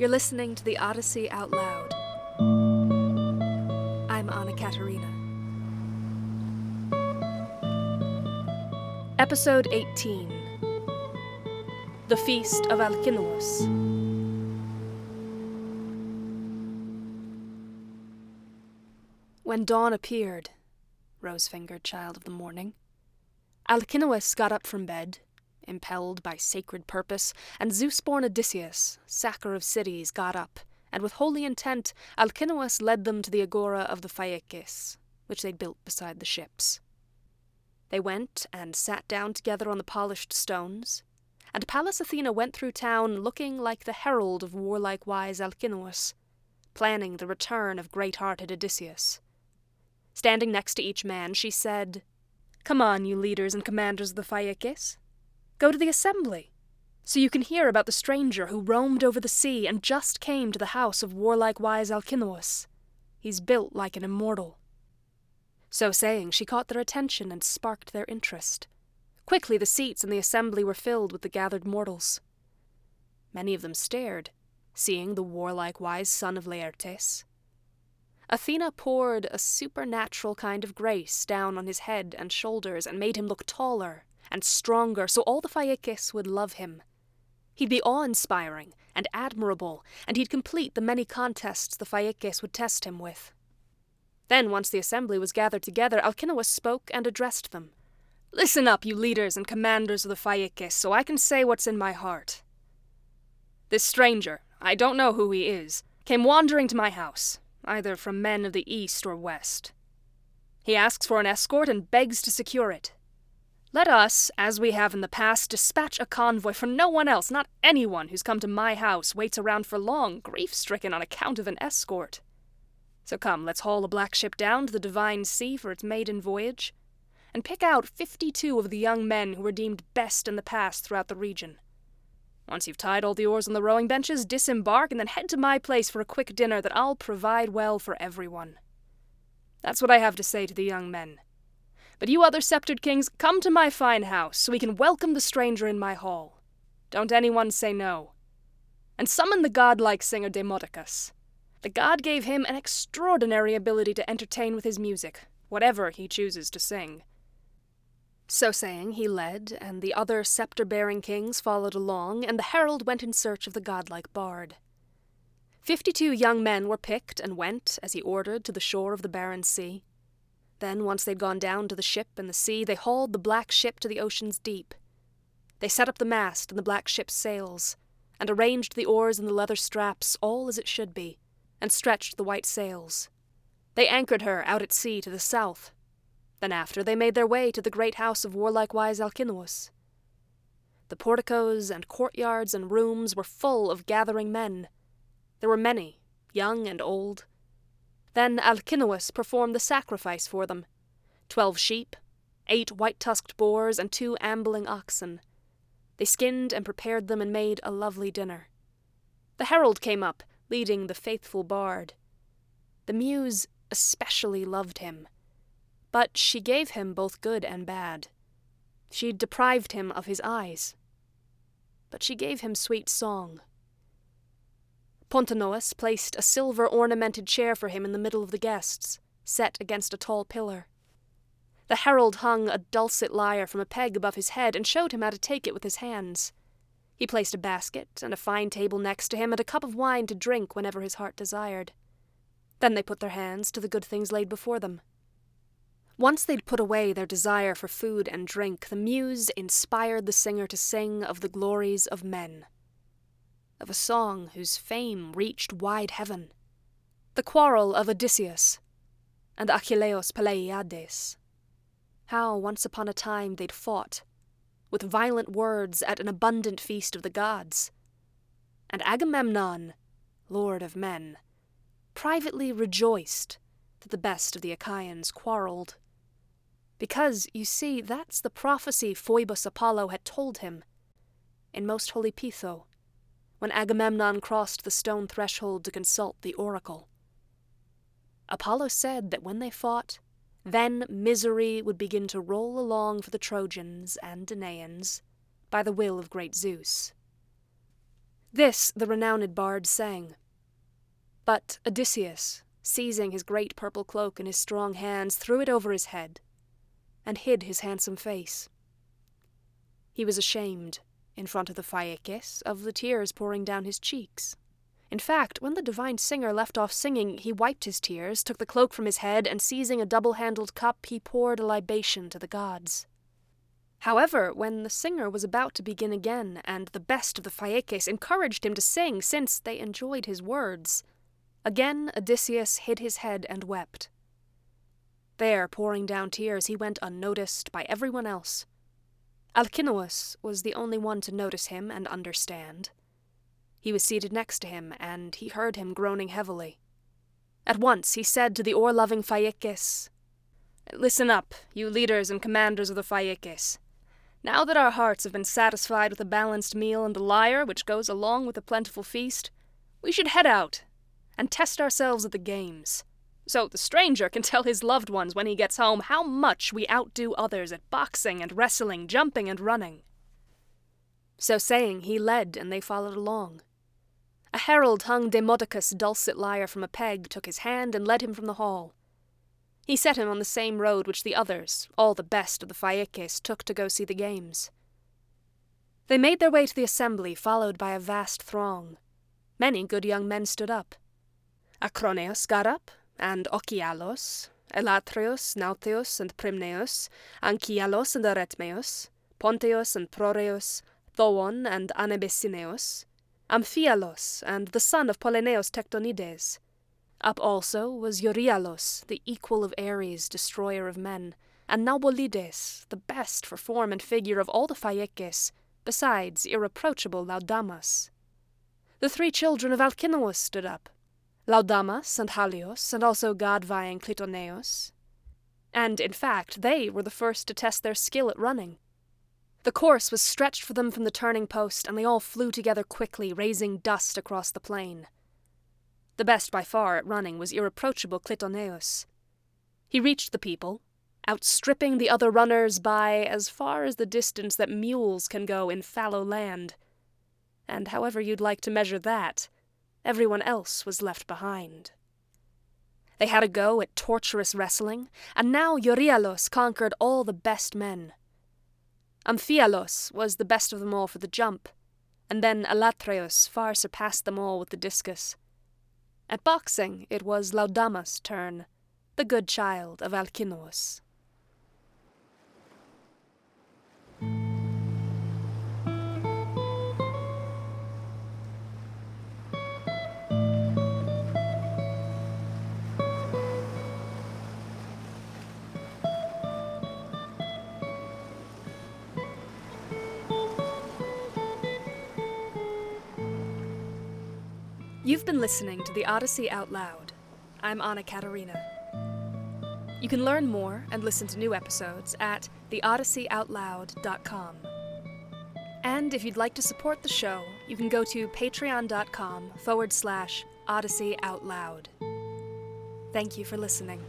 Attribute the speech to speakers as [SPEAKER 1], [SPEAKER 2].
[SPEAKER 1] You're listening to the Odyssey Out Loud. I'm Anna Katarina. Episode 18 The Feast of Alcinous. When dawn appeared, rose fingered child of the morning, Alcinous got up from bed, impelled by sacred purpose, and Zeus born Odysseus, sacker of cities, got up, and with holy intent Alcinous led them to the agora of the Phaeacis, which they'd built beside the ships. They went and sat down together on the polished stones, and Pallas Athena went through town looking like the herald of warlike wise Alcinous, planning the return of great hearted Odysseus. Standing next to each man, she said, Come on, you leaders and commanders of the Phaeacis. Go to the assembly, so you can hear about the stranger who roamed over the sea and just came to the house of warlike wise Alcinous. He's built like an immortal. So saying, she caught their attention and sparked their interest. Quickly the seats in the assembly were filled with the gathered mortals. Many of them stared, seeing the warlike wise son of Laertes. Athena poured a supernatural kind of grace down on his head and shoulders and made him look taller and stronger so all the Phaeacis would love him. He'd be awe inspiring and admirable, and he'd complete the many contests the Phaeacis would test him with. Then, once the assembly was gathered together, Alcinous spoke and addressed them. Listen up, you leaders and commanders of the Phaeacis, so I can say what's in my heart. This stranger, I don't know who he is, came wandering to my house, either from men of the east or west. He asks for an escort and begs to secure it. Let us, as we have in the past, dispatch a convoy, for no one else, not anyone who's come to my house, waits around for long, grief stricken on account of an escort. So come, let's haul a black ship down to the divine sea for its maiden voyage, and pick out fifty two of the young men who were deemed best in the past throughout the region. Once you've tied all the oars on the rowing benches, disembark and then head to my place for a quick dinner that I'll provide well for everyone. That's what I have to say to the young men. But you other sceptred kings, come to my fine house so we can welcome the stranger in my hall. Don't anyone say no. And summon the godlike singer Demodocus. The god gave him an extraordinary ability to entertain with his music, whatever he chooses to sing. So saying, he led, and the other scepter bearing kings followed along, and the herald went in search of the godlike bard. Fifty two young men were picked and went, as he ordered, to the shore of the barren sea. Then, once they'd gone down to the ship and the sea, they hauled the black ship to the ocean's deep. They set up the mast and the black ship's sails, and arranged the oars and the leather straps all as it should be, and stretched the white sails. They anchored her out at sea to the south, then after they made their way to the great house of warlike wise Alcinous. The porticos and courtyards and rooms were full of gathering men. There were many, young and old. Then Alcinous performed the sacrifice for them twelve sheep, eight white tusked boars, and two ambling oxen. They skinned and prepared them and made a lovely dinner. The herald came up, leading the faithful bard. The muse especially loved him but she gave him both good and bad. She deprived him of his eyes, but she gave him sweet song. Pontonous placed a silver ornamented chair for him in the middle of the guests, set against a tall pillar. The herald hung a dulcet lyre from a peg above his head and showed him how to take it with his hands. He placed a basket and a fine table next to him and a cup of wine to drink whenever his heart desired. Then they put their hands to the good things laid before them. Once they'd put away their desire for food and drink, the muse inspired the singer to sing of the glories of men, of a song whose fame reached wide heaven, the quarrel of Odysseus and Achilleus Peleiades, how once upon a time they'd fought, with violent words at an abundant feast of the gods, and Agamemnon, lord of men, privately rejoiced that the best of the Achaeans quarrelled. Because, you see, that's the prophecy Phoebus Apollo had told him in Most Holy Pytho, when Agamemnon crossed the stone threshold to consult the oracle. Apollo said that when they fought, then misery would begin to roll along for the Trojans and Danaans by the will of great Zeus. This the renowned bard sang. But Odysseus, seizing his great purple cloak in his strong hands, threw it over his head and hid his handsome face. He was ashamed, in front of the Phaeacis, of the tears pouring down his cheeks. In fact, when the divine singer left off singing, he wiped his tears, took the cloak from his head, and seizing a double handled cup, he poured a libation to the gods. However, when the singer was about to begin again, and the best of the Phaeacis encouraged him to sing, since they enjoyed his words, again Odysseus hid his head and wept. There, pouring down tears, he went unnoticed by everyone else. Alcinous was the only one to notice him and understand. He was seated next to him, and he heard him groaning heavily. At once he said to the oar loving Phaeacis, Listen up, you leaders and commanders of the Phaeacis. Now that our hearts have been satisfied with a balanced meal and the lyre which goes along with a plentiful feast, we should head out and test ourselves at the games. So the stranger can tell his loved ones when he gets home how much we outdo others at boxing and wrestling, jumping and running. So saying, he led, and they followed along. A herald hung Demodocus' dulcet lyre from a peg, took his hand, and led him from the hall. He set him on the same road which the others, all the best of the Phaeacis, took to go see the games. They made their way to the assembly, followed by a vast throng. Many good young men stood up. Acroneus got up, and Ochialos, Elatreus, Nauteus, and Prymneus, Anchialos and Aretmeus, Ponteus and Proreus, Thoon and Anebesineus, Amphialos, and the son of Polyneus Tectonides. Up also was Euryalus, the equal of Ares, destroyer of men, and Naubolides, the best for form and figure of all the Phaeacis, besides irreproachable Laodamas. The three children of Alcinous stood up, Laodamas and Halios, and also god-vying Clytoneus. And, in fact, they were the first to test their skill at running. The course was stretched for them from the turning post, and they all flew together quickly, raising dust across the plain. The best by far at running was irreproachable Clytoneus. He reached the people, outstripping the other runners by as far as the distance that mules can go in fallow land. And however you'd like to measure that, everyone else was left behind. They had a go at torturous wrestling, and now Euryalus conquered all the best men. Amphialos was the best of them all for the jump, and then Elatreus far surpassed them all with the discus. At boxing, it was Laodamas' turn, the good child of Alcinous. You've been listening to the Odyssey Out Loud. I'm Anna Katarina. You can learn more and listen to new episodes at theodysseyoutloud.com. And if you'd like to support the show, you can go to patreon.com forward slash Odyssey Out Loud. Thank you for listening.